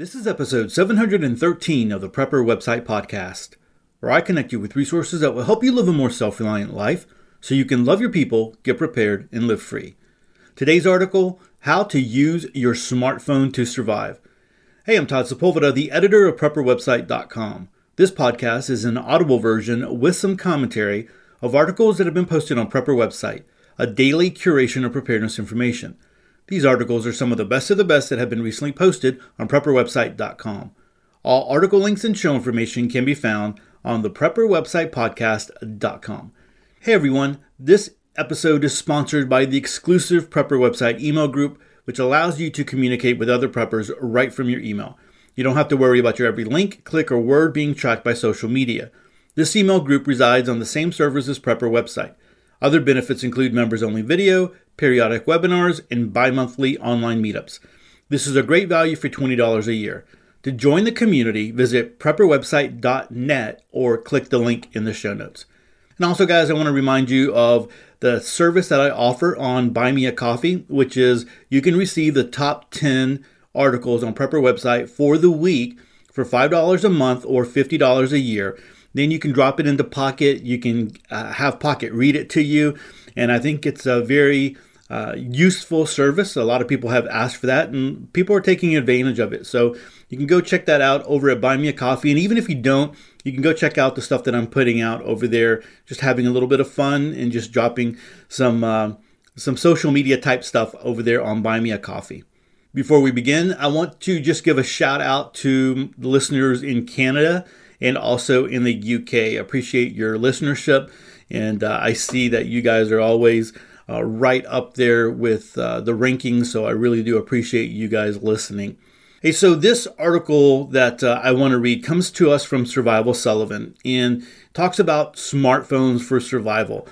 This is episode 713 of the Prepper Website Podcast, where I connect you with resources that will help you live a more self reliant life so you can love your people, get prepared, and live free. Today's article How to Use Your Smartphone to Survive. Hey, I'm Todd Sepulveda, the editor of PrepperWebsite.com. This podcast is an audible version with some commentary of articles that have been posted on Prepper Website, a daily curation of preparedness information. These articles are some of the best of the best that have been recently posted on PrepperWebsite.com. All article links and show information can be found on the PrepperWebsitePodcast.com. Hey everyone, this episode is sponsored by the exclusive Prepper Website email group, which allows you to communicate with other preppers right from your email. You don't have to worry about your every link, click, or word being tracked by social media. This email group resides on the same servers as Prepper Website. Other benefits include members only video, periodic webinars, and bi monthly online meetups. This is a great value for $20 a year. To join the community, visit prepperwebsite.net or click the link in the show notes. And also, guys, I want to remind you of the service that I offer on Buy Me a Coffee, which is you can receive the top 10 articles on Prepper website for the week for $5 a month or $50 a year. Then you can drop it into Pocket. You can uh, have Pocket read it to you. And I think it's a very uh, useful service. A lot of people have asked for that, and people are taking advantage of it. So you can go check that out over at Buy Me a Coffee. And even if you don't, you can go check out the stuff that I'm putting out over there. Just having a little bit of fun and just dropping some uh, some social media type stuff over there on Buy Me a Coffee. Before we begin, I want to just give a shout out to the listeners in Canada and also in the UK. appreciate your listenership, and uh, I see that you guys are always uh, right up there with uh, the rankings, so I really do appreciate you guys listening. Hey, so this article that uh, I want to read comes to us from Survival Sullivan and talks about smartphones for survival.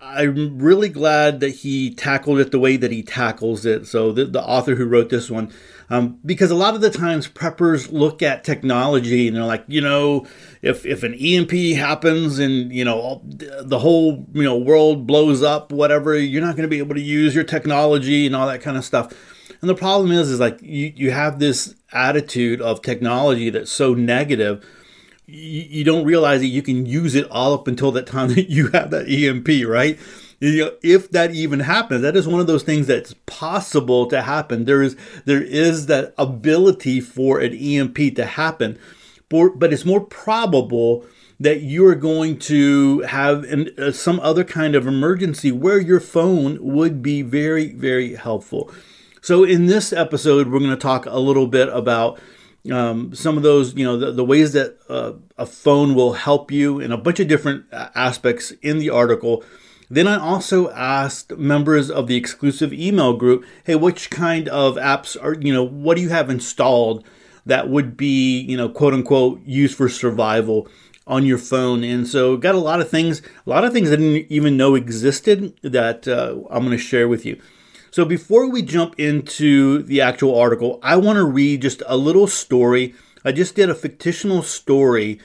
I'm really glad that he tackled it the way that he tackles it. So, the, the author who wrote this one, um, because a lot of the times preppers look at technology and they're like, you know, if, if an EMP happens and, you know, the whole, you know, world blows up, whatever, you're not going to be able to use your technology and all that kind of stuff. And the problem is, is like you, you have this attitude of technology that's so negative you, don't realize that you can use it all up until that time that you have that EMP, right? If that even happens, that is one of those things that's possible to happen. There is there is that ability for an EMP to happen, but it's more probable that you're going to have an, uh, some other kind of emergency where your phone would be very very helpful. So in this episode, we're going to talk a little bit about um, some of those, you know, the, the ways that uh, a phone will help you in a bunch of different uh, aspects in the article. Then I also asked members of the exclusive email group, hey, which kind of apps are, you know, what do you have installed that would be, you know, quote unquote, used for survival on your phone? And so got a lot of things, a lot of things I didn't even know existed that uh, I'm going to share with you. So before we jump into the actual article, I want to read just a little story. I just did a fictional story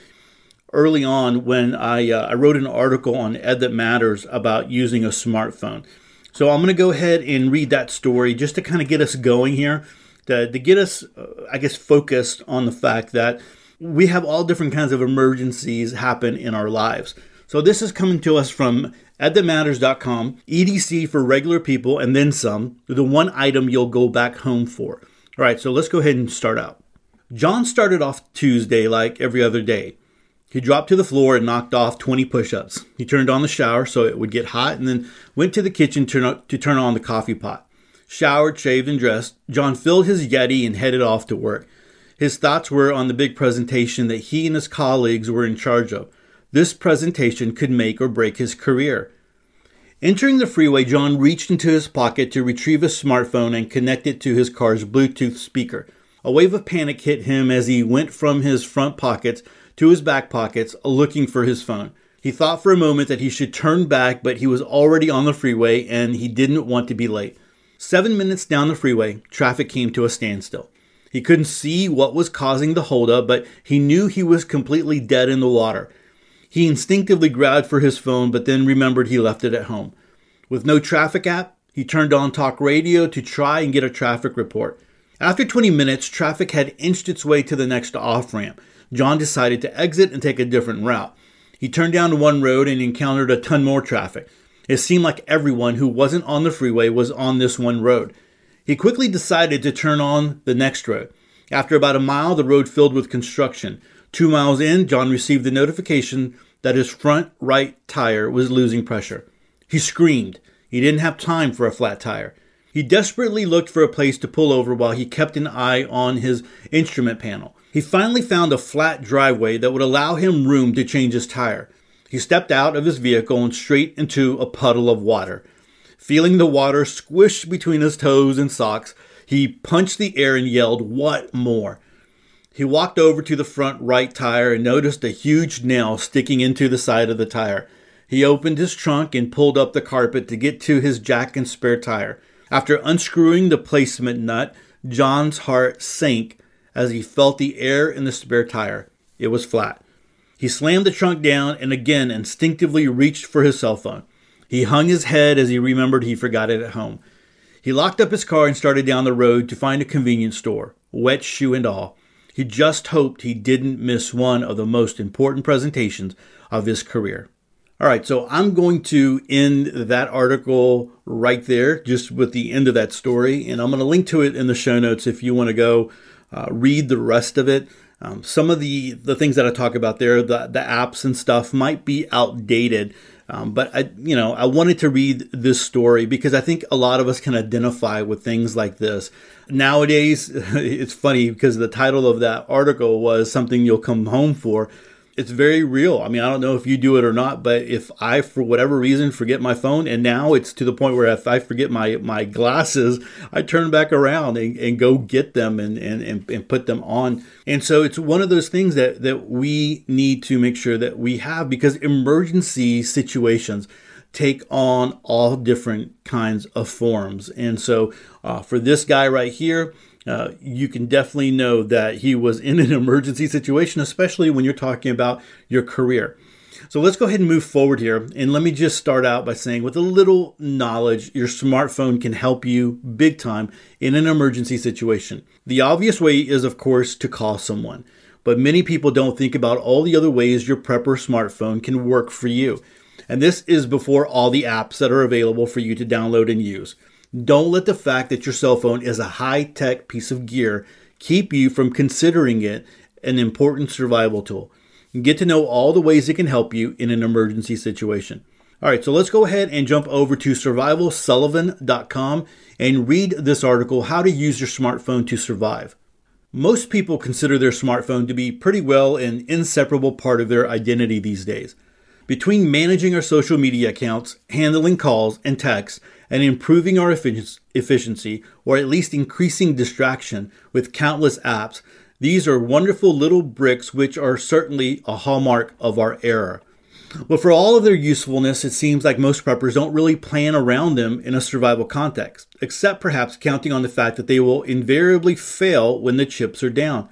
early on when I, uh, I wrote an article on Ed That Matters about using a smartphone. So I'm going to go ahead and read that story just to kind of get us going here, to, to get us, uh, I guess, focused on the fact that we have all different kinds of emergencies happen in our lives. So this is coming to us from edthatmatters.com, EDC for regular people and then some, the one item you'll go back home for. All right, so let's go ahead and start out. John started off Tuesday like every other day. He dropped to the floor and knocked off 20 push ups. He turned on the shower so it would get hot and then went to the kitchen to turn on the coffee pot. Showered, shaved, and dressed, John filled his Yeti and headed off to work. His thoughts were on the big presentation that he and his colleagues were in charge of. This presentation could make or break his career. Entering the freeway, John reached into his pocket to retrieve his smartphone and connect it to his car's Bluetooth speaker. A wave of panic hit him as he went from his front pockets to his back pockets looking for his phone. He thought for a moment that he should turn back, but he was already on the freeway and he didn't want to be late. Seven minutes down the freeway, traffic came to a standstill. He couldn't see what was causing the holdup, but he knew he was completely dead in the water. He instinctively grabbed for his phone, but then remembered he left it at home. With no traffic app, he turned on talk radio to try and get a traffic report. After 20 minutes, traffic had inched its way to the next off ramp. John decided to exit and take a different route. He turned down one road and encountered a ton more traffic. It seemed like everyone who wasn't on the freeway was on this one road. He quickly decided to turn on the next road. After about a mile, the road filled with construction. Two miles in, John received the notification that his front right tire was losing pressure. He screamed. He didn't have time for a flat tire. He desperately looked for a place to pull over while he kept an eye on his instrument panel. He finally found a flat driveway that would allow him room to change his tire. He stepped out of his vehicle and straight into a puddle of water. Feeling the water squish between his toes and socks, he punched the air and yelled, What more? He walked over to the front right tire and noticed a huge nail sticking into the side of the tire. He opened his trunk and pulled up the carpet to get to his jack and spare tire. After unscrewing the placement nut, John's heart sank as he felt the air in the spare tire. It was flat. He slammed the trunk down and again instinctively reached for his cell phone. He hung his head as he remembered he forgot it at home. He locked up his car and started down the road to find a convenience store, wet shoe and all. He just hoped he didn't miss one of the most important presentations of his career. All right, so I'm going to end that article right there, just with the end of that story, and I'm going to link to it in the show notes if you want to go uh, read the rest of it. Um, some of the the things that I talk about there, the the apps and stuff, might be outdated. Um, but I, you know, I wanted to read this story because I think a lot of us can identify with things like this. Nowadays, it's funny because the title of that article was something you'll come home for it's very real. I mean, I don't know if you do it or not, but if I, for whatever reason, forget my phone, and now it's to the point where if I forget my, my glasses, I turn back around and, and go get them and, and, and, and put them on. And so it's one of those things that, that we need to make sure that we have because emergency situations take on all different kinds of forms. And so uh, for this guy right here, uh, you can definitely know that he was in an emergency situation, especially when you're talking about your career. So let's go ahead and move forward here. And let me just start out by saying, with a little knowledge, your smartphone can help you big time in an emergency situation. The obvious way is, of course, to call someone. But many people don't think about all the other ways your prepper smartphone can work for you. And this is before all the apps that are available for you to download and use. Don't let the fact that your cell phone is a high tech piece of gear keep you from considering it an important survival tool. Get to know all the ways it can help you in an emergency situation. All right, so let's go ahead and jump over to survivalsullivan.com and read this article How to Use Your Smartphone to Survive. Most people consider their smartphone to be pretty well an inseparable part of their identity these days. Between managing our social media accounts, handling calls and texts, and improving our efficiency, or at least increasing distraction with countless apps, these are wonderful little bricks which are certainly a hallmark of our era. But for all of their usefulness, it seems like most preppers don't really plan around them in a survival context, except perhaps counting on the fact that they will invariably fail when the chips are down.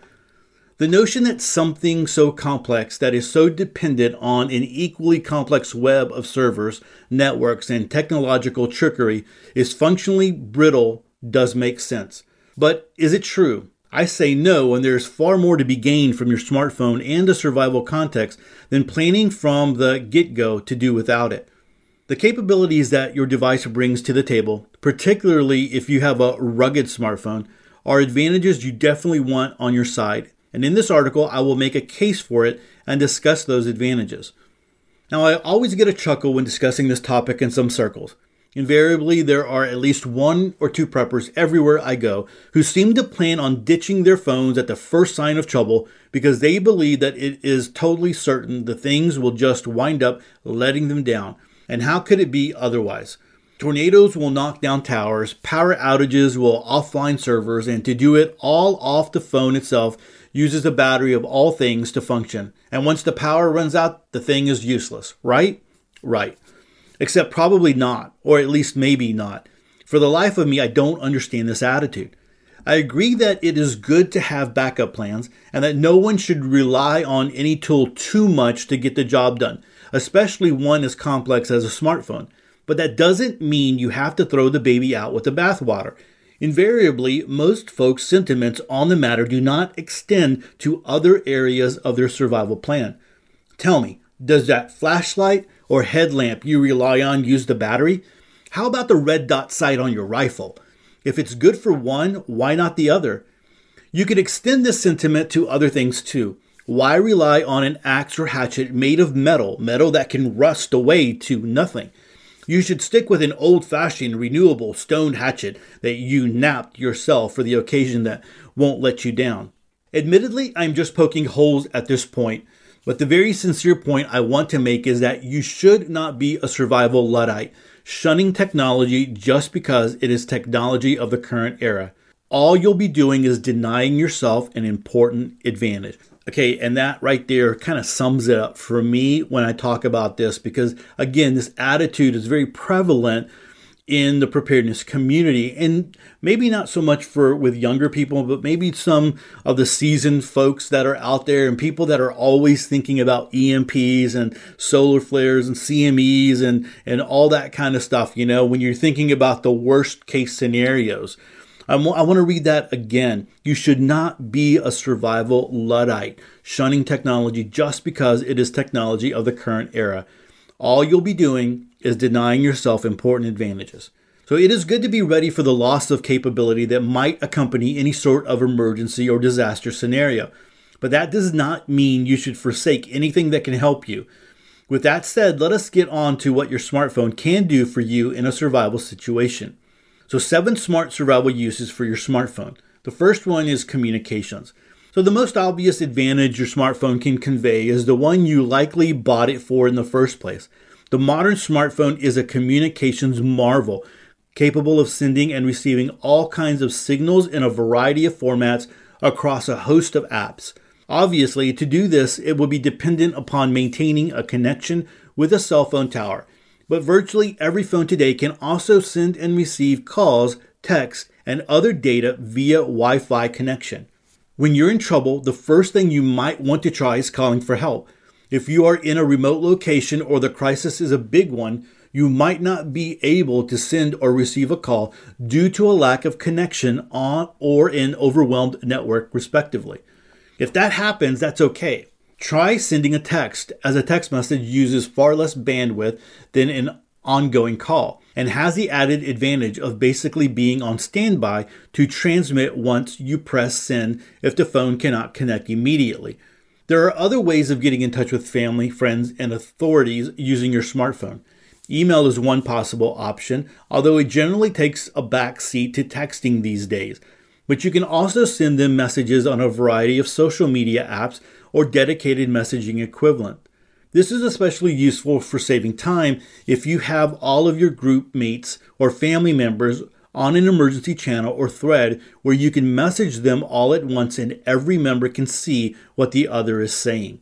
The notion that something so complex that is so dependent on an equally complex web of servers, networks, and technological trickery is functionally brittle does make sense. But is it true? I say no, and there's far more to be gained from your smartphone and a survival context than planning from the get go to do without it. The capabilities that your device brings to the table, particularly if you have a rugged smartphone, are advantages you definitely want on your side and in this article, I will make a case for it and discuss those advantages. Now, I always get a chuckle when discussing this topic in some circles. Invariably, there are at least one or two preppers everywhere I go who seem to plan on ditching their phones at the first sign of trouble because they believe that it is totally certain the things will just wind up letting them down. And how could it be otherwise? Tornadoes will knock down towers, power outages will offline servers, and to do it all off the phone itself uses a battery of all things to function. And once the power runs out, the thing is useless, right? Right. Except probably not, or at least maybe not. For the life of me, I don't understand this attitude. I agree that it is good to have backup plans and that no one should rely on any tool too much to get the job done, especially one as complex as a smartphone. But that doesn't mean you have to throw the baby out with the bathwater. Invariably, most folks' sentiments on the matter do not extend to other areas of their survival plan. Tell me, does that flashlight or headlamp you rely on use the battery? How about the red dot sight on your rifle? If it's good for one, why not the other? You could extend this sentiment to other things too. Why rely on an axe or hatchet made of metal, metal that can rust away to nothing? You should stick with an old fashioned, renewable stone hatchet that you knapped yourself for the occasion that won't let you down. Admittedly, I'm just poking holes at this point, but the very sincere point I want to make is that you should not be a survival Luddite, shunning technology just because it is technology of the current era. All you'll be doing is denying yourself an important advantage. Okay, and that right there kind of sums it up for me when I talk about this because, again, this attitude is very prevalent in the preparedness community. And maybe not so much for with younger people but maybe some of the seasoned folks that are out there and people that are always thinking about EMPs and solar flares and CMEs and and all that kind of stuff you know when you're thinking about the worst case scenarios I want to read that again. You should not be a survival Luddite, shunning technology just because it is technology of the current era. All you'll be doing is denying yourself important advantages. So it is good to be ready for the loss of capability that might accompany any sort of emergency or disaster scenario. But that does not mean you should forsake anything that can help you. With that said, let us get on to what your smartphone can do for you in a survival situation. So, seven smart survival uses for your smartphone. The first one is communications. So, the most obvious advantage your smartphone can convey is the one you likely bought it for in the first place. The modern smartphone is a communications marvel, capable of sending and receiving all kinds of signals in a variety of formats across a host of apps. Obviously, to do this, it will be dependent upon maintaining a connection with a cell phone tower but virtually every phone today can also send and receive calls, texts, and other data via Wi Fi connection. When you're in trouble, the first thing you might want to try is calling for help. If you are in a remote location or the crisis is a big one, you might not be able to send or receive a call due to a lack of connection on or an overwhelmed network, respectively. If that happens, that's okay. Try sending a text, as a text message uses far less bandwidth than an ongoing call and has the added advantage of basically being on standby to transmit once you press send if the phone cannot connect immediately. There are other ways of getting in touch with family, friends, and authorities using your smartphone. Email is one possible option, although it generally takes a back seat to texting these days. But you can also send them messages on a variety of social media apps or dedicated messaging equivalent. This is especially useful for saving time if you have all of your group mates or family members on an emergency channel or thread where you can message them all at once and every member can see what the other is saying.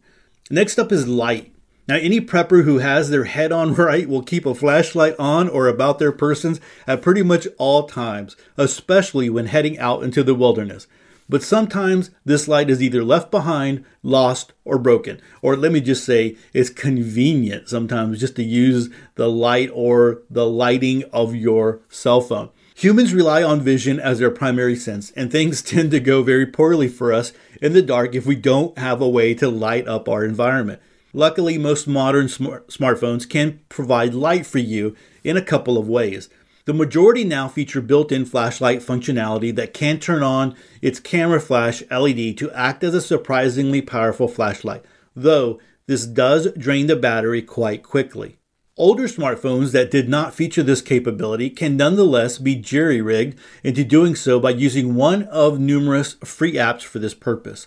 Next up is light. Now, any prepper who has their head on right will keep a flashlight on or about their persons at pretty much all times, especially when heading out into the wilderness. But sometimes this light is either left behind, lost, or broken. Or let me just say, it's convenient sometimes just to use the light or the lighting of your cell phone. Humans rely on vision as their primary sense, and things tend to go very poorly for us in the dark if we don't have a way to light up our environment. Luckily, most modern smart- smartphones can provide light for you in a couple of ways. The majority now feature built in flashlight functionality that can turn on its camera flash LED to act as a surprisingly powerful flashlight, though this does drain the battery quite quickly. Older smartphones that did not feature this capability can nonetheless be jerry rigged into doing so by using one of numerous free apps for this purpose.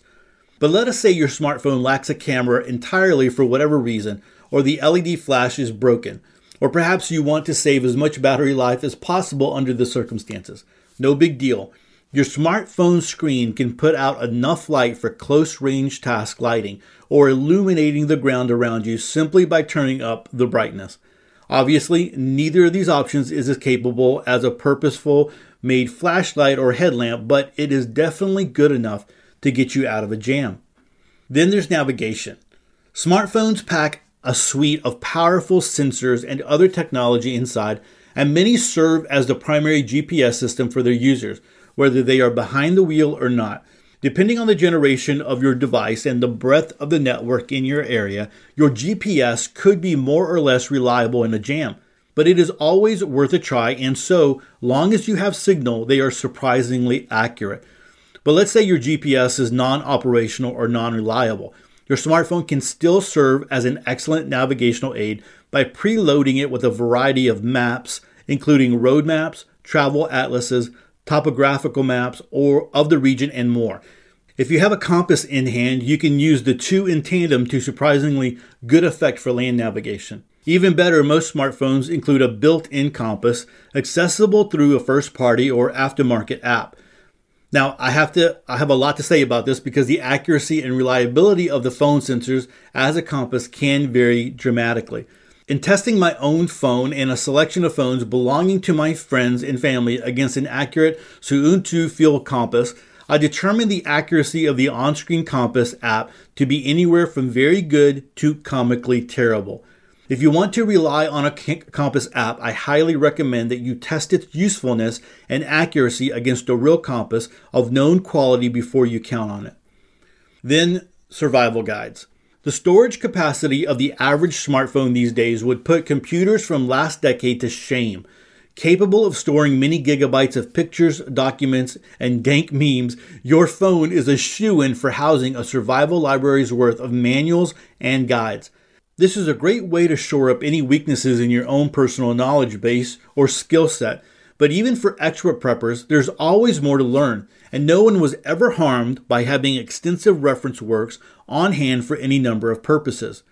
But let us say your smartphone lacks a camera entirely for whatever reason, or the LED flash is broken. Or perhaps you want to save as much battery life as possible under the circumstances. No big deal. Your smartphone screen can put out enough light for close range task lighting or illuminating the ground around you simply by turning up the brightness. Obviously, neither of these options is as capable as a purposeful made flashlight or headlamp, but it is definitely good enough to get you out of a jam. Then there's navigation. Smartphones pack a suite of powerful sensors and other technology inside, and many serve as the primary GPS system for their users, whether they are behind the wheel or not. Depending on the generation of your device and the breadth of the network in your area, your GPS could be more or less reliable in a jam. But it is always worth a try, and so long as you have signal, they are surprisingly accurate. But let's say your GPS is non operational or non reliable. Your smartphone can still serve as an excellent navigational aid by preloading it with a variety of maps, including road maps, travel atlases, topographical maps or of the region, and more. If you have a compass in hand, you can use the two in tandem to surprisingly good effect for land navigation. Even better, most smartphones include a built in compass accessible through a first party or aftermarket app. Now, I have to I have a lot to say about this because the accuracy and reliability of the phone sensors as a compass can vary dramatically. In testing my own phone and a selection of phones belonging to my friends and family against an accurate Suunto field compass, I determined the accuracy of the on screen compass app to be anywhere from very good to comically terrible. If you want to rely on a compass app, I highly recommend that you test its usefulness and accuracy against a real compass of known quality before you count on it. Then, survival guides. The storage capacity of the average smartphone these days would put computers from last decade to shame. Capable of storing many gigabytes of pictures, documents, and dank memes, your phone is a shoe in for housing a survival library's worth of manuals and guides. This is a great way to shore up any weaknesses in your own personal knowledge base or skill set. But even for expert preppers, there's always more to learn, and no one was ever harmed by having extensive reference works on hand for any number of purposes,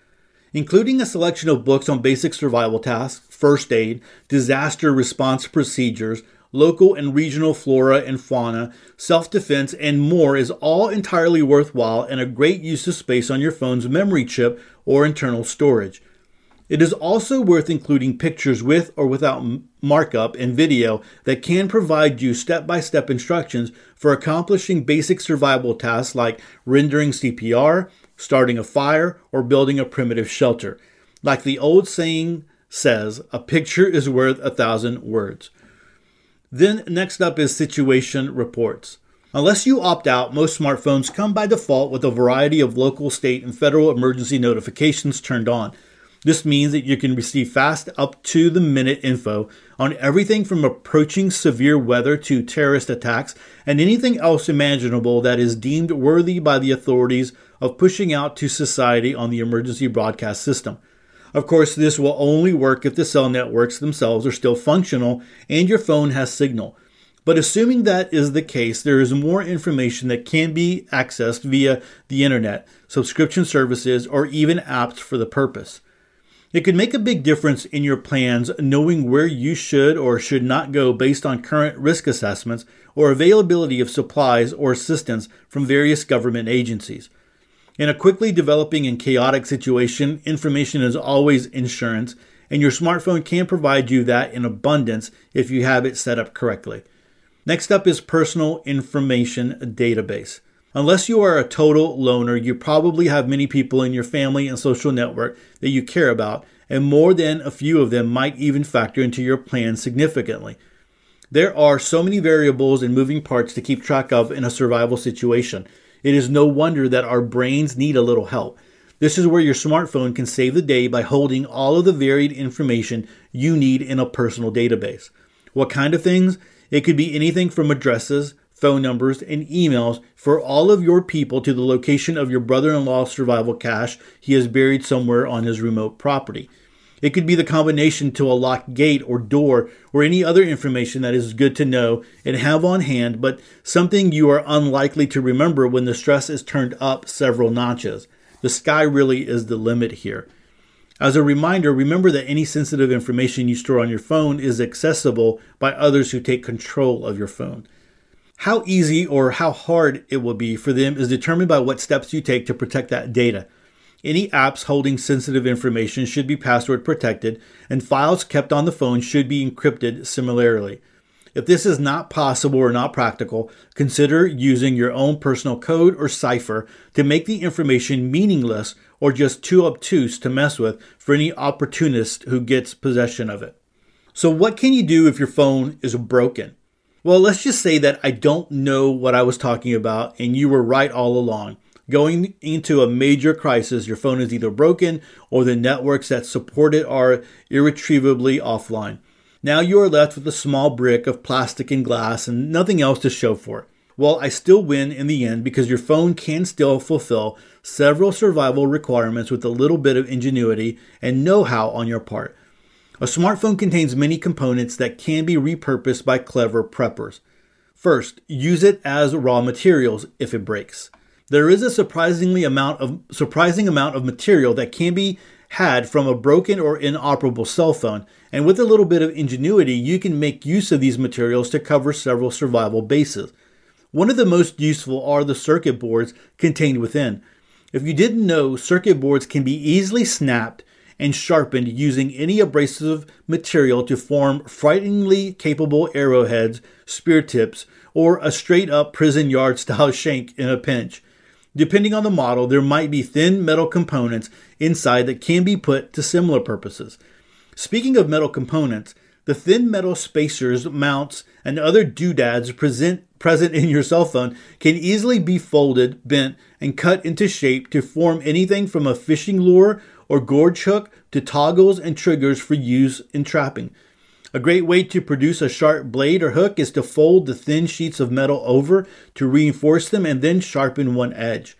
including a selection of books on basic survival tasks, first aid, disaster response procedures, local and regional flora and fauna, self defense, and more is all entirely worthwhile and a great use of space on your phone's memory chip or internal storage. It is also worth including pictures with or without markup and video that can provide you step by step instructions for accomplishing basic survival tasks like rendering CPR, starting a fire, or building a primitive shelter. Like the old saying says, a picture is worth a thousand words. Then, next up is situation reports. Unless you opt out, most smartphones come by default with a variety of local, state, and federal emergency notifications turned on. This means that you can receive fast, up to the minute info on everything from approaching severe weather to terrorist attacks and anything else imaginable that is deemed worthy by the authorities of pushing out to society on the emergency broadcast system. Of course, this will only work if the cell networks themselves are still functional and your phone has signal. But assuming that is the case, there is more information that can be accessed via the internet, subscription services, or even apps for the purpose. It could make a big difference in your plans knowing where you should or should not go based on current risk assessments or availability of supplies or assistance from various government agencies. In a quickly developing and chaotic situation, information is always insurance, and your smartphone can provide you that in abundance if you have it set up correctly. Next up is personal information database. Unless you are a total loner, you probably have many people in your family and social network that you care about, and more than a few of them might even factor into your plan significantly. There are so many variables and moving parts to keep track of in a survival situation. It is no wonder that our brains need a little help. This is where your smartphone can save the day by holding all of the varied information you need in a personal database. What kind of things? It could be anything from addresses, phone numbers, and emails for all of your people to the location of your brother in law's survival cache he has buried somewhere on his remote property. It could be the combination to a locked gate or door or any other information that is good to know and have on hand, but something you are unlikely to remember when the stress is turned up several notches. The sky really is the limit here. As a reminder, remember that any sensitive information you store on your phone is accessible by others who take control of your phone. How easy or how hard it will be for them is determined by what steps you take to protect that data. Any apps holding sensitive information should be password protected, and files kept on the phone should be encrypted similarly. If this is not possible or not practical, consider using your own personal code or cipher to make the information meaningless or just too obtuse to mess with for any opportunist who gets possession of it. So, what can you do if your phone is broken? Well, let's just say that I don't know what I was talking about and you were right all along. Going into a major crisis, your phone is either broken or the networks that support it are irretrievably offline. Now you are left with a small brick of plastic and glass and nothing else to show for it. Well, I still win in the end because your phone can still fulfill several survival requirements with a little bit of ingenuity and know how on your part. A smartphone contains many components that can be repurposed by clever preppers. First, use it as raw materials if it breaks. There is a surprisingly amount of surprising amount of material that can be had from a broken or inoperable cell phone, and with a little bit of ingenuity, you can make use of these materials to cover several survival bases. One of the most useful are the circuit boards contained within. If you didn't know, circuit boards can be easily snapped and sharpened using any abrasive material to form frighteningly capable arrowheads, spear tips, or a straight up prison yard style shank in a pinch. Depending on the model, there might be thin metal components inside that can be put to similar purposes. Speaking of metal components, the thin metal spacers, mounts, and other doodads present, present in your cell phone can easily be folded, bent, and cut into shape to form anything from a fishing lure or gorge hook to toggles and triggers for use in trapping. A great way to produce a sharp blade or hook is to fold the thin sheets of metal over to reinforce them and then sharpen one edge.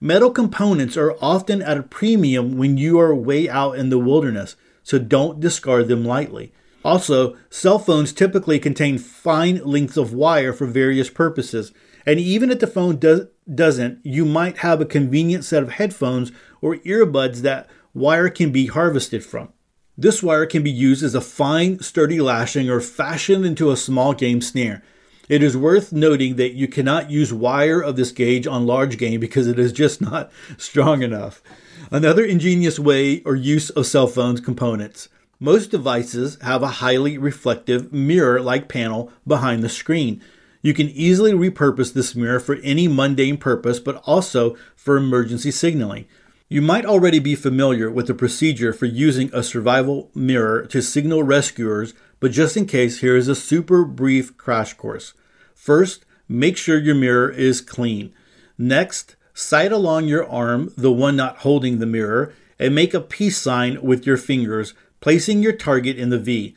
Metal components are often at a premium when you are way out in the wilderness, so don't discard them lightly. Also, cell phones typically contain fine lengths of wire for various purposes, and even if the phone does, doesn't, you might have a convenient set of headphones or earbuds that wire can be harvested from. This wire can be used as a fine, sturdy lashing or fashioned into a small game snare. It is worth noting that you cannot use wire of this gauge on large game because it is just not strong enough. Another ingenious way or use of cell phones components. Most devices have a highly reflective mirror like panel behind the screen. You can easily repurpose this mirror for any mundane purpose, but also for emergency signaling. You might already be familiar with the procedure for using a survival mirror to signal rescuers, but just in case, here is a super brief crash course. First, make sure your mirror is clean. Next, sight along your arm, the one not holding the mirror, and make a peace sign with your fingers placing your target in the V.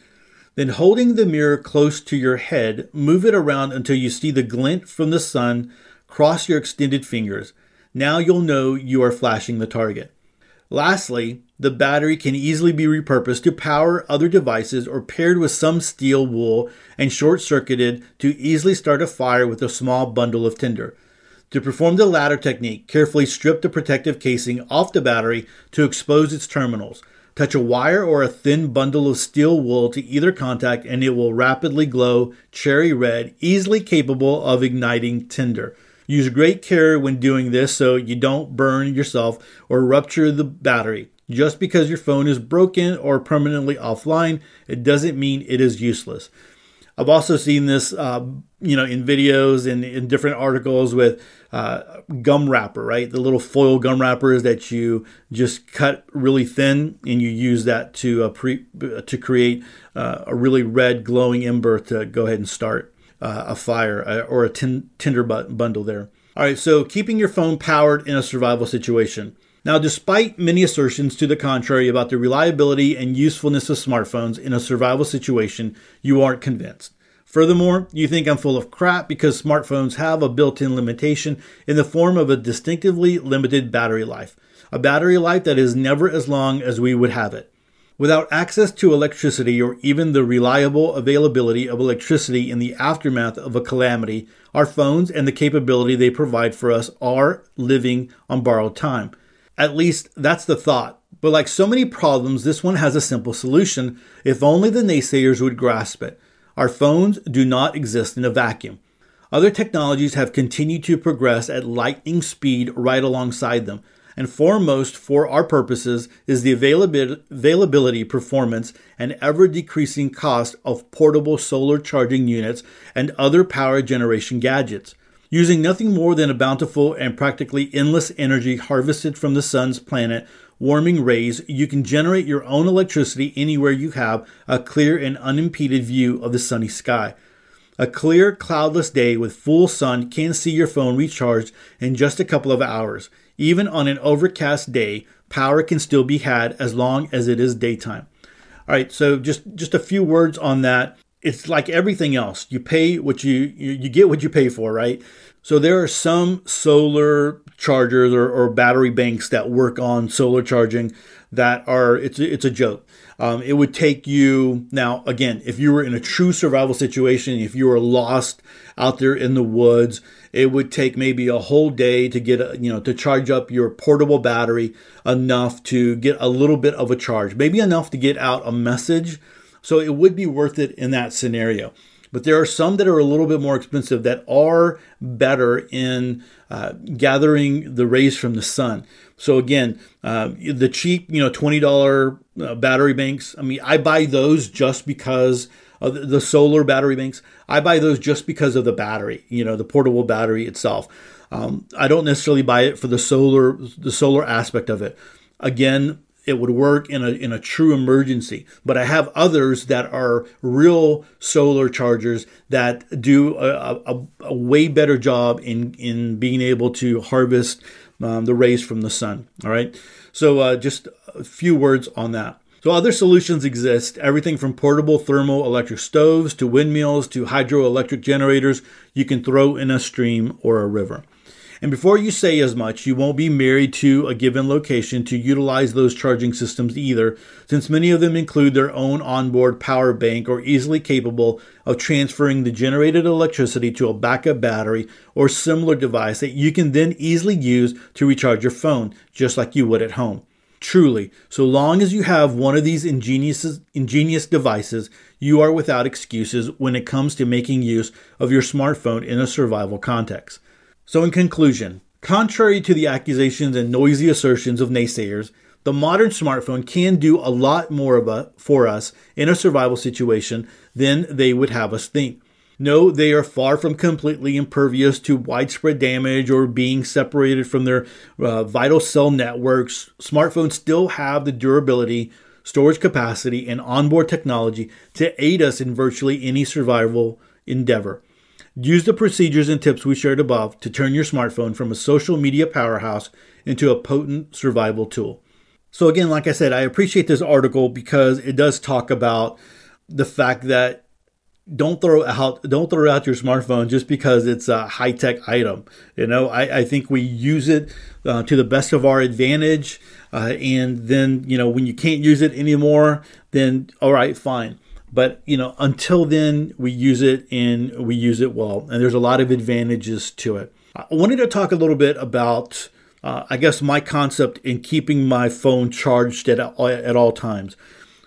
Then, holding the mirror close to your head, move it around until you see the glint from the sun cross your extended fingers. Now you'll know you are flashing the target. Lastly, the battery can easily be repurposed to power other devices or paired with some steel wool and short circuited to easily start a fire with a small bundle of tinder. To perform the latter technique, carefully strip the protective casing off the battery to expose its terminals. Touch a wire or a thin bundle of steel wool to either contact and it will rapidly glow cherry red, easily capable of igniting tinder. Use great care when doing this so you don't burn yourself or rupture the battery. Just because your phone is broken or permanently offline, it doesn't mean it is useless. I've also seen this, uh, you know, in videos and in different articles with uh, gum wrapper, right? The little foil gum wrappers that you just cut really thin, and you use that to uh, pre- to create uh, a really red glowing ember to go ahead and start uh, a fire uh, or a tin- tinder bundle there. All right, so keeping your phone powered in a survival situation. Now, despite many assertions to the contrary about the reliability and usefulness of smartphones in a survival situation, you aren't convinced. Furthermore, you think I'm full of crap because smartphones have a built in limitation in the form of a distinctively limited battery life, a battery life that is never as long as we would have it. Without access to electricity or even the reliable availability of electricity in the aftermath of a calamity, our phones and the capability they provide for us are living on borrowed time. At least that's the thought. But like so many problems, this one has a simple solution if only the naysayers would grasp it. Our phones do not exist in a vacuum. Other technologies have continued to progress at lightning speed right alongside them. And foremost for our purposes is the availability, performance, and ever decreasing cost of portable solar charging units and other power generation gadgets. Using nothing more than a bountiful and practically endless energy harvested from the sun's planet warming rays, you can generate your own electricity anywhere you have a clear and unimpeded view of the sunny sky. A clear, cloudless day with full sun can see your phone recharged in just a couple of hours. Even on an overcast day, power can still be had as long as it is daytime. All right, so just just a few words on that it's like everything else. You pay what you, you, you get what you pay for, right? So there are some solar chargers or, or battery banks that work on solar charging that are it's it's a joke. Um, it would take you now again if you were in a true survival situation, if you were lost out there in the woods, it would take maybe a whole day to get a, you know to charge up your portable battery enough to get a little bit of a charge, maybe enough to get out a message so it would be worth it in that scenario. But there are some that are a little bit more expensive that are better in uh, gathering the rays from the sun. So again, uh, the cheap, you know, twenty dollar uh, battery banks. I mean, I buy those just because of the solar battery banks. I buy those just because of the battery, you know, the portable battery itself. Um, I don't necessarily buy it for the solar, the solar aspect of it. Again, it would work in a in a true emergency. But I have others that are real solar chargers that do a, a, a way better job in in being able to harvest um, the rays from the sun. All right, so uh, just a few words on that. So other solutions exist, everything from portable thermal electric stoves to windmills to hydroelectric generators you can throw in a stream or a river. And before you say as much, you won't be married to a given location to utilize those charging systems either, since many of them include their own onboard power bank or easily capable of transferring the generated electricity to a backup battery or similar device that you can then easily use to recharge your phone, just like you would at home. Truly, so long as you have one of these ingenious, ingenious devices, you are without excuses when it comes to making use of your smartphone in a survival context. So, in conclusion, contrary to the accusations and noisy assertions of naysayers, the modern smartphone can do a lot more for us in a survival situation than they would have us think. No, they are far from completely impervious to widespread damage or being separated from their uh, vital cell networks. Smartphones still have the durability, storage capacity, and onboard technology to aid us in virtually any survival endeavor. Use the procedures and tips we shared above to turn your smartphone from a social media powerhouse into a potent survival tool. So, again, like I said, I appreciate this article because it does talk about the fact that don't throw out don't throw out your smartphone just because it's a high tech item. You know, I, I think we use it uh, to the best of our advantage, uh, and then you know when you can't use it anymore, then all right, fine. But you know, until then, we use it and we use it well, and there's a lot of advantages to it. I wanted to talk a little bit about, uh, I guess, my concept in keeping my phone charged at at all times.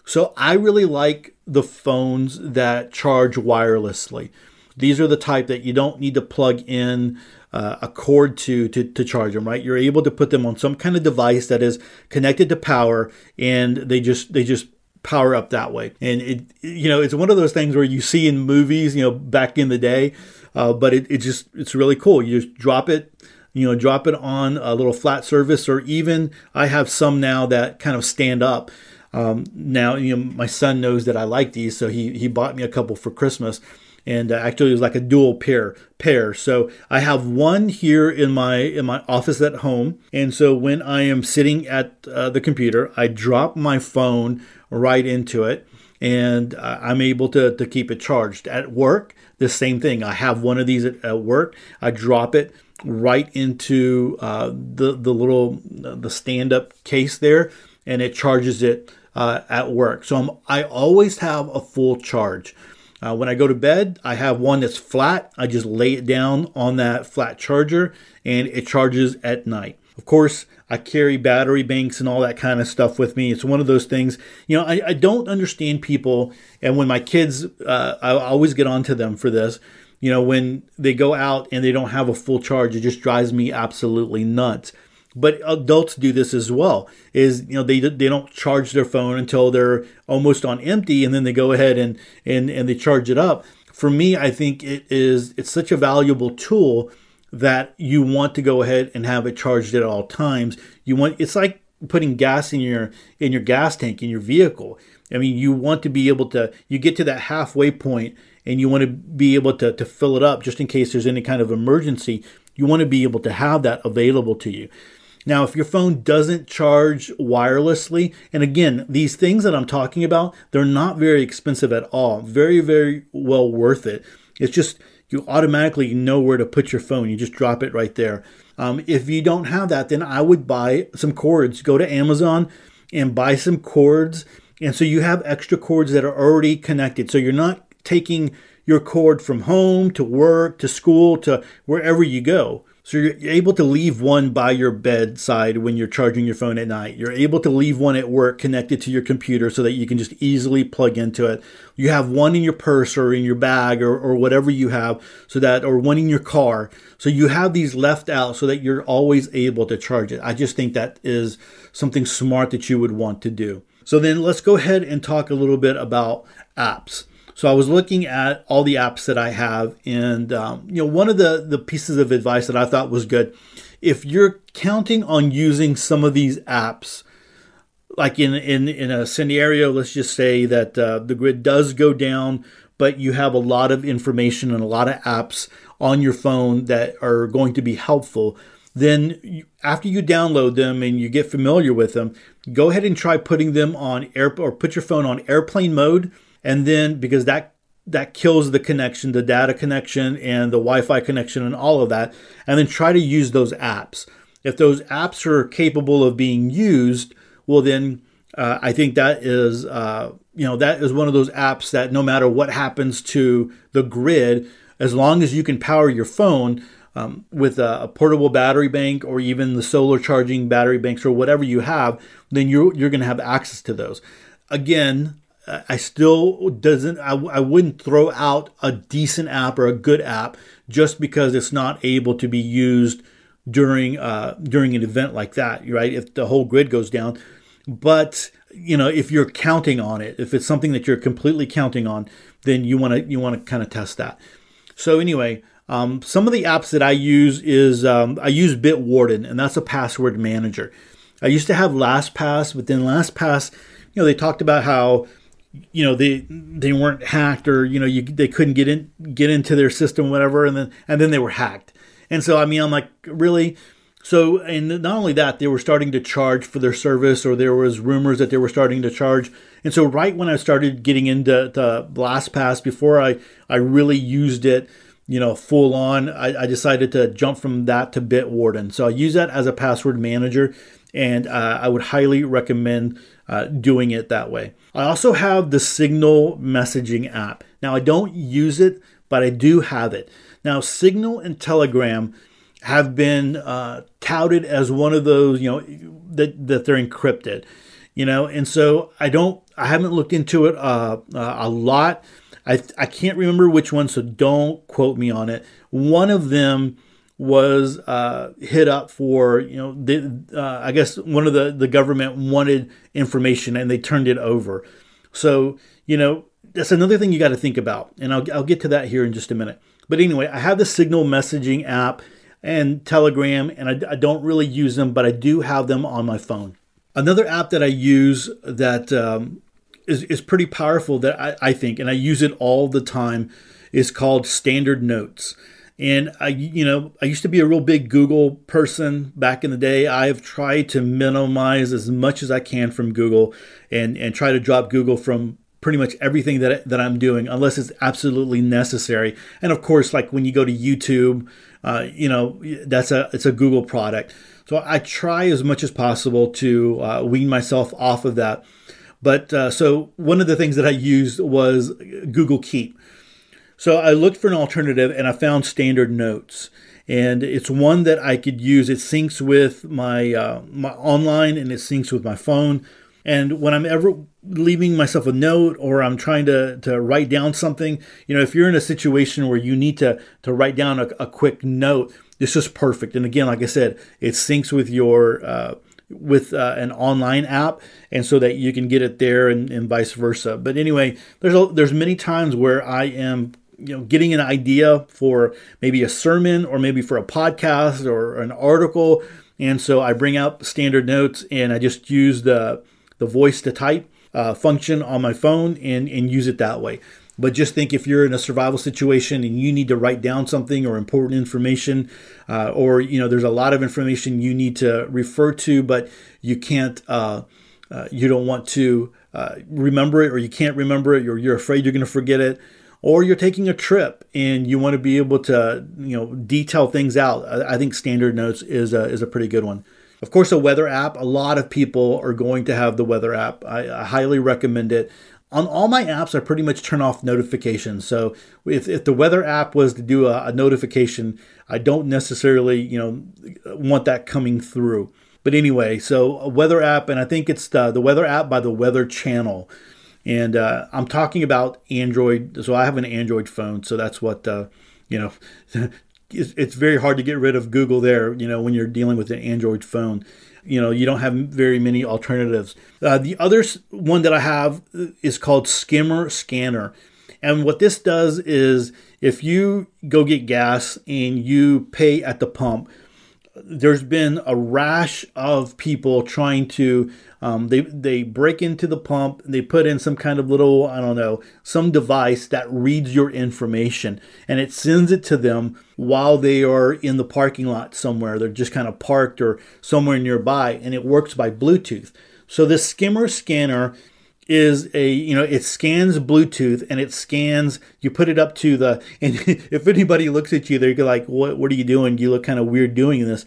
So I really like the phones that charge wirelessly. These are the type that you don't need to plug in uh, a cord to, to to charge them. Right, you're able to put them on some kind of device that is connected to power, and they just they just power up that way. And it, you know, it's one of those things where you see in movies, you know, back in the day, uh, but it, it just, it's really cool. You just drop it, you know, drop it on a little flat surface, or even I have some now that kind of stand up. Um, now, you know, my son knows that I like these, so he, he bought me a couple for Christmas and uh, actually it was like a dual pair pair. So i have one here in my in my office at home and so when i am sitting at uh, the computer i drop my phone right into it and uh, i'm able to, to keep it charged. At work the same thing. I have one of these at, at work. I drop it right into uh, the the little the stand up case there and it charges it uh, at work so I'm, i always have a full charge uh, when I go to bed, I have one that's flat. I just lay it down on that flat charger and it charges at night. Of course, I carry battery banks and all that kind of stuff with me. It's one of those things, you know, I, I don't understand people. And when my kids, uh, I always get onto them for this, you know, when they go out and they don't have a full charge, it just drives me absolutely nuts but adults do this as well is you know they they don't charge their phone until they're almost on empty and then they go ahead and and and they charge it up for me i think it is it's such a valuable tool that you want to go ahead and have it charged at all times. You want it's like putting gas in your in your gas tank in your vehicle. I mean, you want to be able to you get to that halfway point and you want to be able to, to fill it up just in case there's any kind of emergency. You want to be able to have that available to you. Now, if your phone doesn't charge wirelessly, and again, these things that I'm talking about, they're not very expensive at all. Very, very well worth it. It's just you automatically know where to put your phone. You just drop it right there. Um, if you don't have that, then I would buy some cords. Go to Amazon and buy some cords. And so you have extra cords that are already connected. So you're not taking your cord from home to work to school to wherever you go. So you're able to leave one by your bedside when you're charging your phone at night. You're able to leave one at work connected to your computer so that you can just easily plug into it. You have one in your purse or in your bag or, or whatever you have so that, or one in your car. So you have these left out so that you're always able to charge it. I just think that is something smart that you would want to do. So then let's go ahead and talk a little bit about apps. So I was looking at all the apps that I have, and um, you know, one of the the pieces of advice that I thought was good, if you're counting on using some of these apps, like in in in a scenario, let's just say that uh, the grid does go down, but you have a lot of information and a lot of apps on your phone that are going to be helpful. Then you, after you download them and you get familiar with them, go ahead and try putting them on air or put your phone on airplane mode and then because that that kills the connection, the data connection and the Wi-Fi connection and all of that, and then try to use those apps. If those apps are capable of being used, well then uh, I think that is uh, you know that is one of those apps that no matter what happens to the grid, as long as you can power your phone um, with a, a, portable battery bank or even the solar charging battery banks or whatever you have, then you're you're going to have access to those. Again, I still doesn't I, I wouldn't throw out a decent app or a good app just because it's not able to be used during uh, during an event like that, right? If the whole grid goes down, but you know if you're counting on it, if it's something that you're completely counting on, then you want to you want to kind of test that. So anyway, um, some of the apps that I use is um, I use Bitwarden, and that's a password manager. I used to have LastPass, but then LastPass, you know, they talked about how you know they they weren't hacked or you know you they couldn't get in get into their system whatever and then and then they were hacked. And so i mean i'm like really? So and not only that they were starting to charge for their service or there was rumors that they were starting to charge. And so right when i started getting into to LastPass before i i really used it you know full on I, I decided to jump from that to bitwarden. So i use that as a password manager and uh, i would highly recommend uh, doing it that way. I also have the Signal messaging app. Now, I don't use it, but I do have it. Now, Signal and Telegram have been uh, touted as one of those, you know, that, that they're encrypted, you know, and so I don't, I haven't looked into it uh, uh, a lot. I, I can't remember which one, so don't quote me on it. One of them was uh, hit up for you know the, uh, I guess one of the the government wanted information and they turned it over. So you know that's another thing you got to think about, and I'll I'll get to that here in just a minute. But anyway, I have the Signal messaging app and Telegram, and I, I don't really use them, but I do have them on my phone. Another app that I use that um, is is pretty powerful that I, I think, and I use it all the time, is called Standard Notes. And I, you know, I used to be a real big Google person back in the day. I've tried to minimize as much as I can from Google and, and try to drop Google from pretty much everything that, that I'm doing, unless it's absolutely necessary. And of course, like when you go to YouTube, uh, you know, that's a, it's a Google product. So I try as much as possible to uh, wean myself off of that. But uh, so one of the things that I used was Google Keep. So I looked for an alternative and I found Standard Notes. And it's one that I could use. It syncs with my, uh, my online and it syncs with my phone. And when I'm ever leaving myself a note or I'm trying to, to write down something, you know, if you're in a situation where you need to, to write down a, a quick note, this is perfect. And again, like I said, it syncs with your uh, with uh, an online app, and so that you can get it there and, and vice versa. But anyway, there's a, there's many times where I am you know getting an idea for maybe a sermon or maybe for a podcast or an article. And so i bring out standard notes and i just use the the voice to type uh, function on my phone and and use it that way. But just think if you're in a survival situation and you need to write down something or important information uh, or you know there's a lot of information you need to refer to but you can't uh, uh, you don't want to uh, remember it or you can't remember it or you're afraid you're going to forget it or you're taking a trip and you want to be able to you know detail things out i, think standard notes is a, is a pretty good one of course a weather app a lot of people are going to have the weather app I, I highly recommend it on all my apps, I pretty much turn off notifications. So if, if the weather app was to do a, a notification, I don't necessarily, you know, want that coming through. But anyway, so a weather app, and I think it's the, the weather app by the Weather Channel. And uh, I'm talking about Android. So I have an Android phone. So that's what, uh, you know, it's, very hard to get rid of Google there, you know, when you're dealing with an Android phone. You know, you don't have very many alternatives. Uh, the other one that I have is called Skimmer Scanner. And what this does is if you go get gas and you pay at the pump, there's been a rash of people trying to um, they they break into the pump they put in some kind of little i don't know some device that reads your information and it sends it to them while they are in the parking lot somewhere. They're just kind of parked or somewhere nearby and it works by bluetooth. So this skimmer scanner is a you know it scans bluetooth and it scans you put it up to the and if anybody looks at you they're like what what are you doing? You look kind of weird doing this.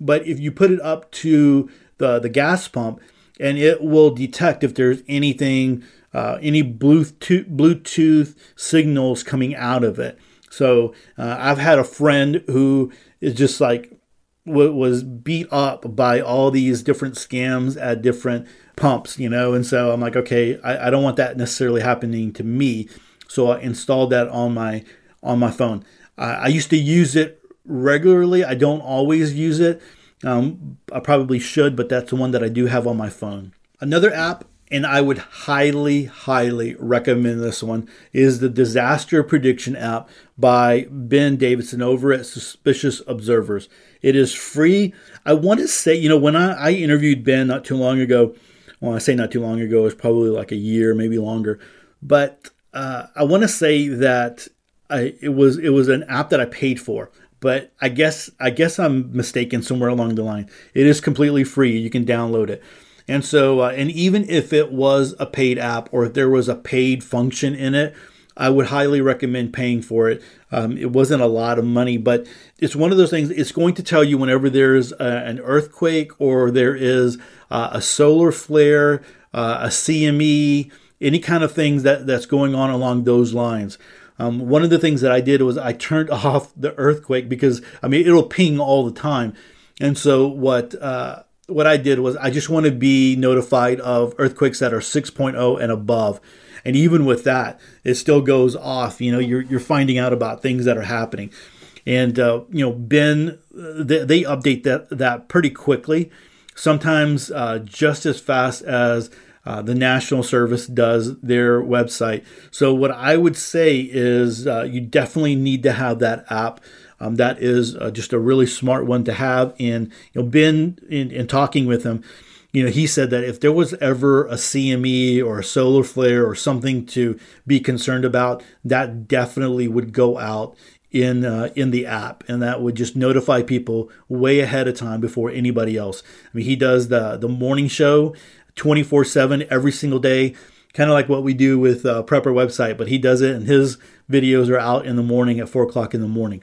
But if you put it up to the the gas pump and it will detect if there's anything uh, any bluetooth bluetooth signals coming out of it. So uh, i've had a friend who is just like was beat up by all these different scams at different pumps, you know. And so I'm like, okay, I, I don't want that necessarily happening to me. So I installed that on my on my phone. I, I used to use it regularly. I don't always use it. Um, I probably should, but that's the one that I do have on my phone. Another app, and I would highly, highly recommend this one, is the Disaster Prediction app by Ben Davidson over at Suspicious Observers. It is free. I want to say, you know, when I, I interviewed Ben not too long ago, well, I say not too long ago, it was probably like a year, maybe longer. But uh, I want to say that I, it was it was an app that I paid for. But I guess I guess I'm mistaken somewhere along the line. It is completely free. You can download it. And so, uh, and even if it was a paid app or if there was a paid function in it, I would highly recommend paying for it. Um, it wasn't a lot of money, but it's one of those things. It's going to tell you whenever there's a, an earthquake or there is uh, a solar flare, uh, a CME, any kind of things that, that's going on along those lines. Um, one of the things that I did was I turned off the earthquake because I mean it'll ping all the time, and so what uh, what I did was I just want to be notified of earthquakes that are 6.0 and above. And even with that it still goes off you know you're, you're finding out about things that are happening. And uh, you know ben they, they, update that that pretty quickly. Sometimes uh, just as fast as uh, the national service does their website. So what i would say is uh, you definitely need to have that app um, that is uh, just a really smart one to have and you know ben in, in talking with him you know, he said that if there was ever a CME or a solar flare or something to be concerned about, that definitely would go out in uh, in the app, and that would just notify people way ahead of time before anybody else. I mean, he does the the morning show, twenty four seven every single day, kind of like what we do with uh, Prepper website, but he does it, and his videos are out in the morning at four o'clock in the morning.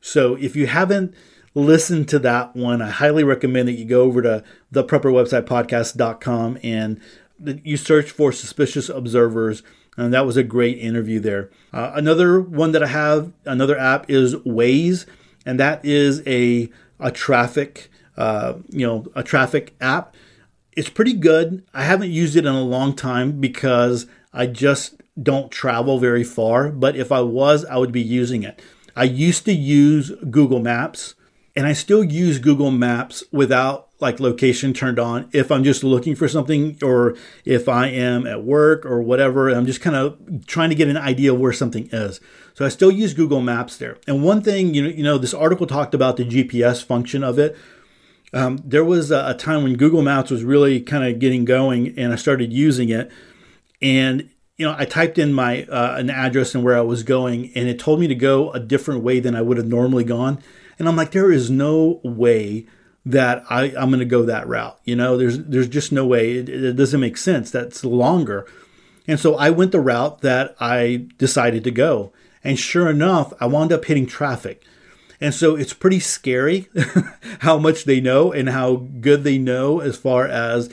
So if you haven't listened to that one. I highly recommend that you go over to the prepper website podcast.com and you search for suspicious observers. And that was a great interview there. Uh, another one that I have, another app is Waze, and that is a a traffic, uh, you know, a traffic app. It's pretty good. I haven't used it in a long time because I just don't travel very far. But if I was, I would be using it. I used to use Google Maps and I still use Google Maps without like location turned on if I'm just looking for something or if I am at work or whatever. I'm just kind of trying to get an idea of where something is. So I still use Google Maps there. And one thing, you know, you know, this article talked about the GPS function of it. Um, there was a, a time when Google Maps was really kind of getting going, and I started using it. And you know, I typed in my uh, an address and where I was going, and it told me to go a different way than I would have normally gone. And I'm like, there is no way that I, I'm going to go that route. You know, there's there's just no way. It, it doesn't make sense. That's longer. And so I went the route that I decided to go. And sure enough, I wound up hitting traffic. And so it's pretty scary how much they know and how good they know as far as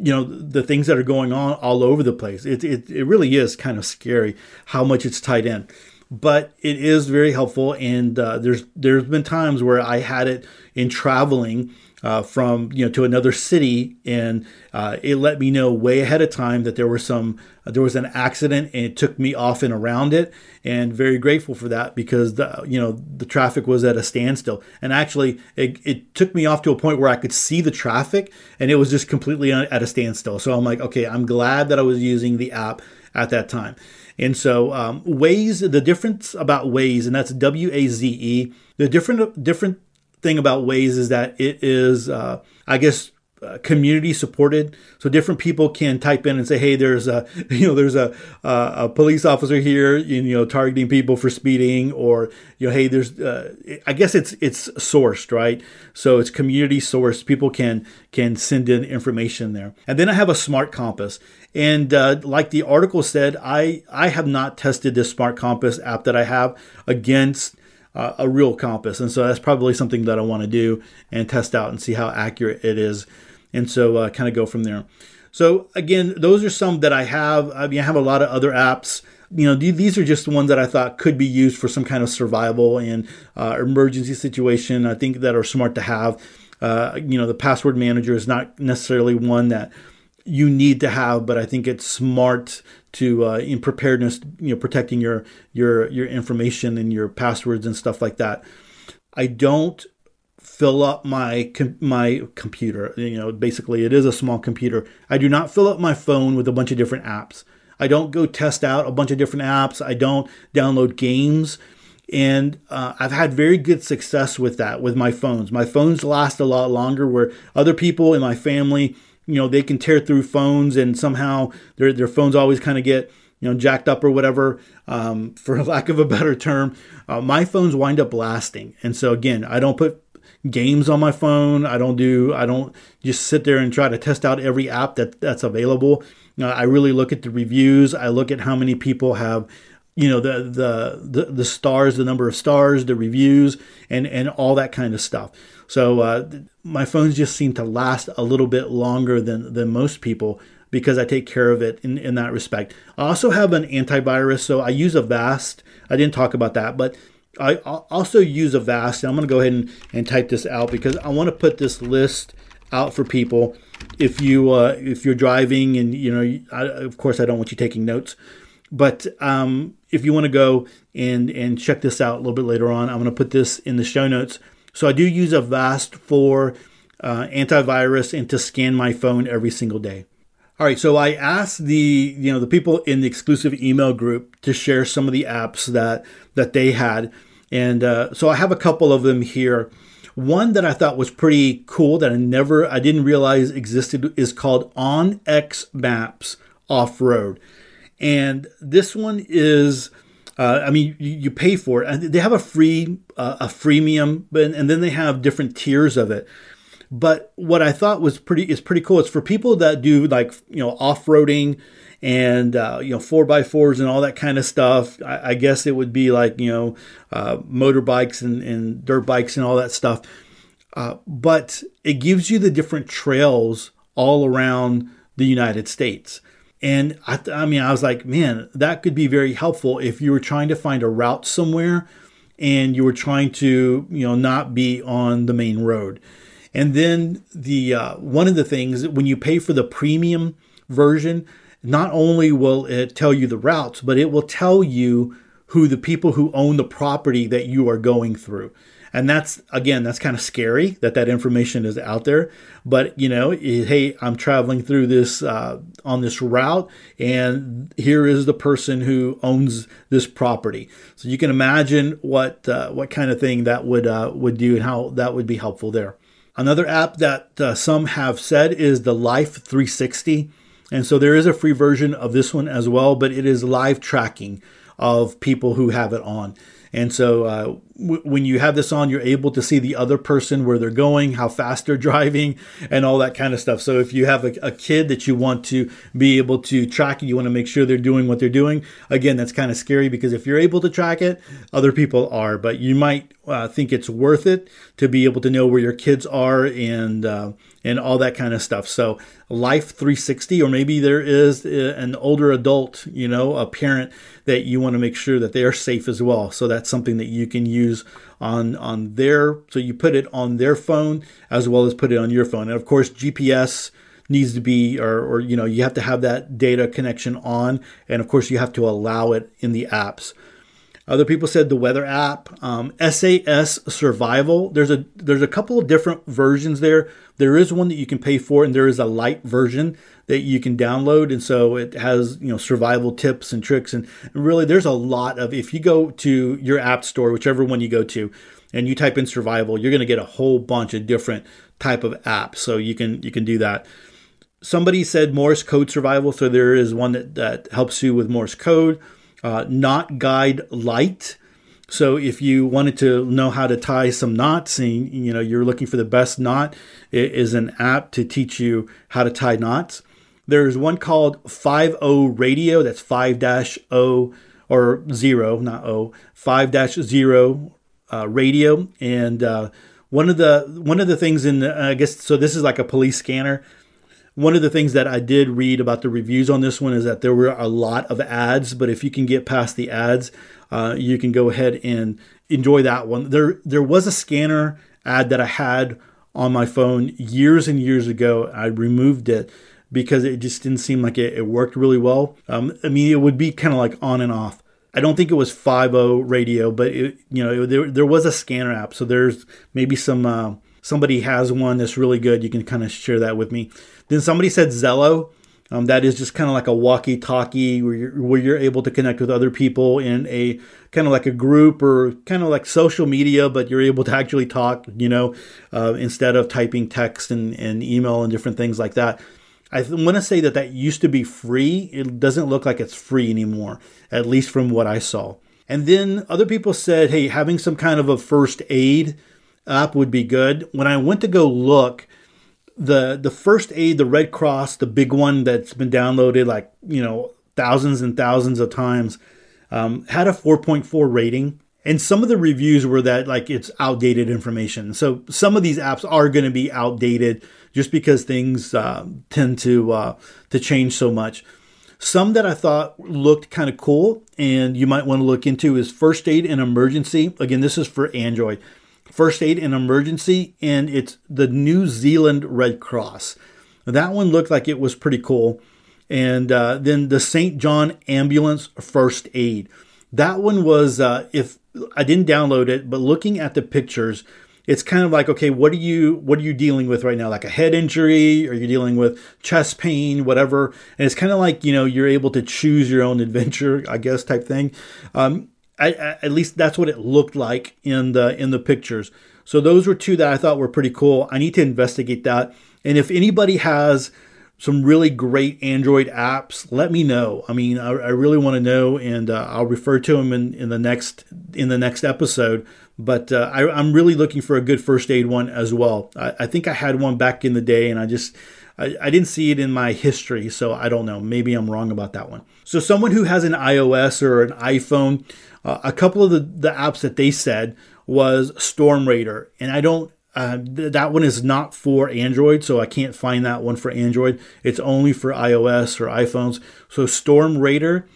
you know the things that are going on all over the place. It it, it really is kind of scary how much it's tied in, but it is very helpful. And uh, there's there's been times where I had it in traveling uh, from you know to another city, and uh, it let me know way ahead of time that there was some uh, there was an accident, and it took me off and around it, and very grateful for that because the you know the traffic was at a standstill, and actually it, it took me off to a point where I could see the traffic, and it was just completely at a standstill. So I'm like, okay, I'm glad that I was using the app at that time. And so um, Waze, the difference about Waze, and that's W A Z E. The different different thing about Waze is that it is, uh, I guess, uh, community supported. So different people can type in and say hey there's a you know there's a a police officer here you know targeting people for speeding or you know hey there's uh, i guess it's it's sourced right? So it's community sourced. People can can send in information there. And then i have a smart compass. And uh, like the article said i i have not tested this smart compass app that i have against uh, a real compass. And so that's probably something that I want to do and test out and see how accurate it is. And so uh, kind of go from there. So again, those are some that I have. I mean, I have a lot of other apps. You know, these are just the ones that I thought could be used for some kind of survival and uh, emergency situation. I think that are smart to have. Uh, you know, the password manager is not necessarily one that you need to have, but I think it's smart to uh, in preparedness, you know, protecting your your your information and your passwords and stuff like that. I don't fill up my my computer. You know, basically, it is a small computer. I do not fill up my phone with a bunch of different apps. I don't go test out a bunch of different apps. I don't download games. And uh, I've had very good success with that with my phones. My phones last a lot longer, where other people in my family you know they can tear through phones and somehow their their phones always kind of get you know jacked up or whatever um, for lack of a better term. Uh, my phones wind up lasting. And so again i don't put games on my phone. I don't do i don't just sit there and try to test out every app that that's available. Uh, i really look at the reviews. I look at how many people have you know the, the the the stars the number of stars the reviews and and all that kind of stuff so uh, my phones just seem to last a little bit longer than than most people because I take care of it in, in that respect. I also have an antivirus, so I use Avast. I didn't talk about that, but I also use Avast. And I'm going to go ahead and, and type this out because I want to put this list out for people. If you uh, if you're driving and you know, I, of course, I don't want you taking notes, but um, if you want to go and and check this out a little bit later on, I'm going to put this in the show notes. So I do use Avast for uh, antivirus and to scan my phone every single day. All right, so I asked the you know the people in the exclusive email group to share some of the apps that that they had, and uh, so I have a couple of them here. One that I thought was pretty cool that I never I didn't realize existed is called OnX Maps Off Road, and this one is uh, I mean, you, you, pay for it, and they have a free uh, a freemium, but and then they have different tiers of it. But what I thought was pretty is pretty cool. It's for people that do like you know off roading and uh, you know four by fours and all that kind of stuff. I, I guess it would be like you know uh, motorbikes and, and dirt bikes and all that stuff. Uh, but it gives you the different trails all around the United States. And I, th- I mean, I was like, man, that could be very helpful if you were trying to find a route somewhere and you were trying to, you know, not be on the main road. And then the uh, one of the things when you pay for the premium version, not only will it tell you the routes, but it will tell you who the people who own the property that you are going through. And that's again that's kind of scary that that information is out there. But you know hey i'm traveling through this uh, on this route and here is the person who owns this property. So you can imagine what uh, what kind of thing that would uh, would do and how that would be helpful there. Another app that uh, some have said is the life 360 and so there is a free version of this one as well but it is live tracking of people who have it on and so uh, w- when you have this on, you're able to see the other person where they're going, how fast they're driving, and all that kind of stuff. So if you have a, a kid that you want to be able to track you want to make sure they're doing what they're doing. Again, that's kind of scary because if you're able to track it, other people are, but you might uh, think it's worth it to be able to know where your kids are and uh, and all that kind of stuff. So Life 360, or maybe there is uh, an older adult, you know, a parent that you want to make sure that they are safe as well. So that's something that you can use on on their. So you put it on their phone as well as put it on your phone, and of course GPS needs to be or, or you know you have to have that data connection on and of course you have to allow it in the apps other people said the weather app, um, SAS Survival. There's a there's a couple of different versions there. There is one that you can pay for, and there is a light version that you can download. And so it has you know survival tips and tricks, and really there's a lot of. If you go to your app store, whichever one you go to, and you type in survival, you're going to get a whole bunch of different type of apps. So you can you can do that somebody said Morse code survival, so there is one that, that helps you with Morse code uh, knot guide lite. So if you wanted to know how to tie some knots and you know you're looking for the best knot, it is an app to teach you how to tie knots. There's one called 5O Radio, that's 5-O or 0, not O, 5-0 uh, radio and uh, one of the one of the things in the, I guess so this is like a police scanner one of the things that I did read about the reviews on this one is that there were a lot of ads, but if you can get past the ads, uh, you can go ahead and enjoy that one. There, there was a scanner ad that I had on my phone years and years ago. I removed it because it just didn't seem like it, it worked really well. Um, I mean, it would be kind of like on and off. I don't think it was 5.0 radio, but it, you know, it, there, there was a scanner app. So there's maybe some, uh, somebody has one that's really good. You can kind of share that with me. Then somebody said Zello. Um, that is just kind of like a walkie-talkie where you're, where you're able to connect with other people in a kind of like a group or kind of like social media, but you're able to actually talk, you know, uh, instead of typing text and, and email and different things like that. I th- want to say that that used to be free. It doesn't look like it's free anymore, at least from what I saw. And then other people said, hey, having some kind of a first aid app would be good. When I went to go look, the the first aid, the Red Cross, the big one that's been downloaded like you know thousands and thousands of times, um, had a 4.4 rating. And some of the reviews were that like it's outdated information. So some of these apps are going to be outdated just because things uh, tend to uh, to change so much. Some that I thought looked kind of cool and you might want to look into is First Aid in Emergency. Again, this is for Android first aid in emergency, and it's the New Zealand Red Cross. That one looked like it was pretty cool. And uh, then the St. John Ambulance First Aid. That one was, uh, if I didn't download it, but looking at the pictures, it's kind of like, okay, what are you what are you dealing with right now? Like a head injury, or you're dealing with chest pain, whatever. And it's kind of like you know you're able to choose your own adventure, I guess, type thing. Um, I, at least that's what it looked like in the in the pictures. So those were two that I thought were pretty cool. I need to investigate that. And if anybody has some really great Android apps, let me know. I mean, I, I really want to know, and uh, I'll refer to them in, in the next in the next episode. But uh, I, am really looking for a good first aid one as well. I, I, think I had one back in the day, and I just I, I didn't see it in my history, so I don't know. Maybe I'm wrong about that one. So someone who has an iOS or an iPhone uh, a couple of the, the apps that they said was Storm Radar, and I don't. Uh, th- that one is not for Android, so I can't find that one for Android. It's only for iOS or iPhones. So Storm Radar.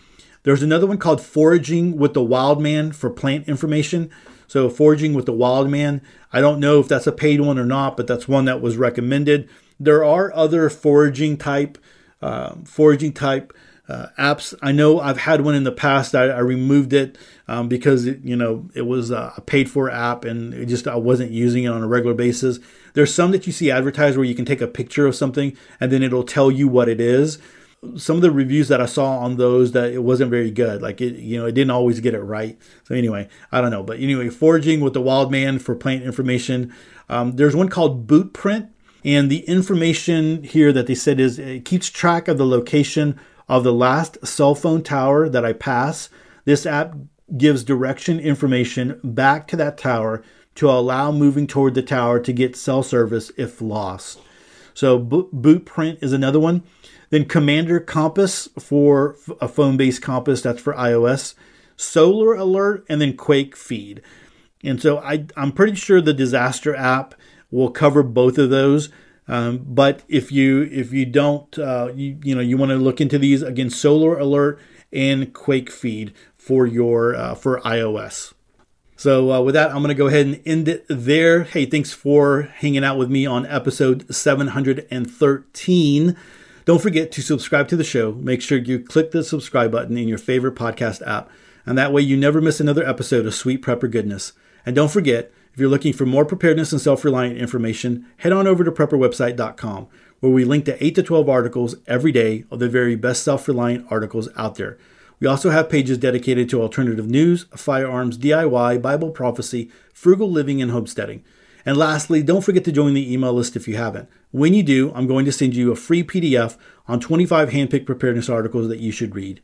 There's another one called Foraging with the Wildman for plant information. So Foraging with the Wildman. I don't know if that's a paid one or not, but that's one that was recommended. There are other foraging type, uh, foraging type uh, apps. I know I've had one in the past. I, I removed it um, because it, you know it was a paid for app and it just I wasn't using it on a regular basis. There's some that you see advertised where you can take a picture of something and then it'll tell you what it is. Some of the reviews that I saw on those that it wasn't very good. Like it, you know, it didn't always get it right. So anyway, I don't know. But anyway, foraging with the Wildman for plant information. Um, there's one called Bootprint, and the information here that they said is it keeps track of the location of the last cell phone tower that I pass. This app gives direction information back to that tower to allow moving toward the tower to get cell service if lost. So Bootprint is another one. Then Commander Compass for a phone-based compass that's for iOS. Solar Alert and then Quake Feed. And so I, I'm pretty sure the disaster app will cover both of those. Um, but if you if you don't uh, you, you know you want to look into these again, Solar Alert and Quake Feed for your uh, for iOS. So uh, with that, I'm going to go ahead and end it there. Hey, thanks for hanging out with me on episode 713. Don't forget to subscribe to the show. Make sure you click the subscribe button in your favorite podcast app, and that way you never miss another episode of Sweet Prepper Goodness. And don't forget, if you're looking for more preparedness and self reliant information, head on over to prepperwebsite.com, where we link to 8 to 12 articles every day of the very best self reliant articles out there. We also have pages dedicated to alternative news, firearms, DIY, Bible prophecy, frugal living, and homesteading. And lastly, don't forget to join the email list if you haven't. When you do, I'm going to send you a free PDF on 25 handpicked preparedness articles that you should read.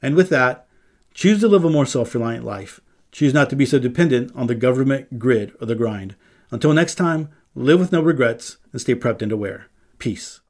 And with that, choose to live a more self reliant life. Choose not to be so dependent on the government grid or the grind. Until next time, live with no regrets and stay prepped and aware. Peace.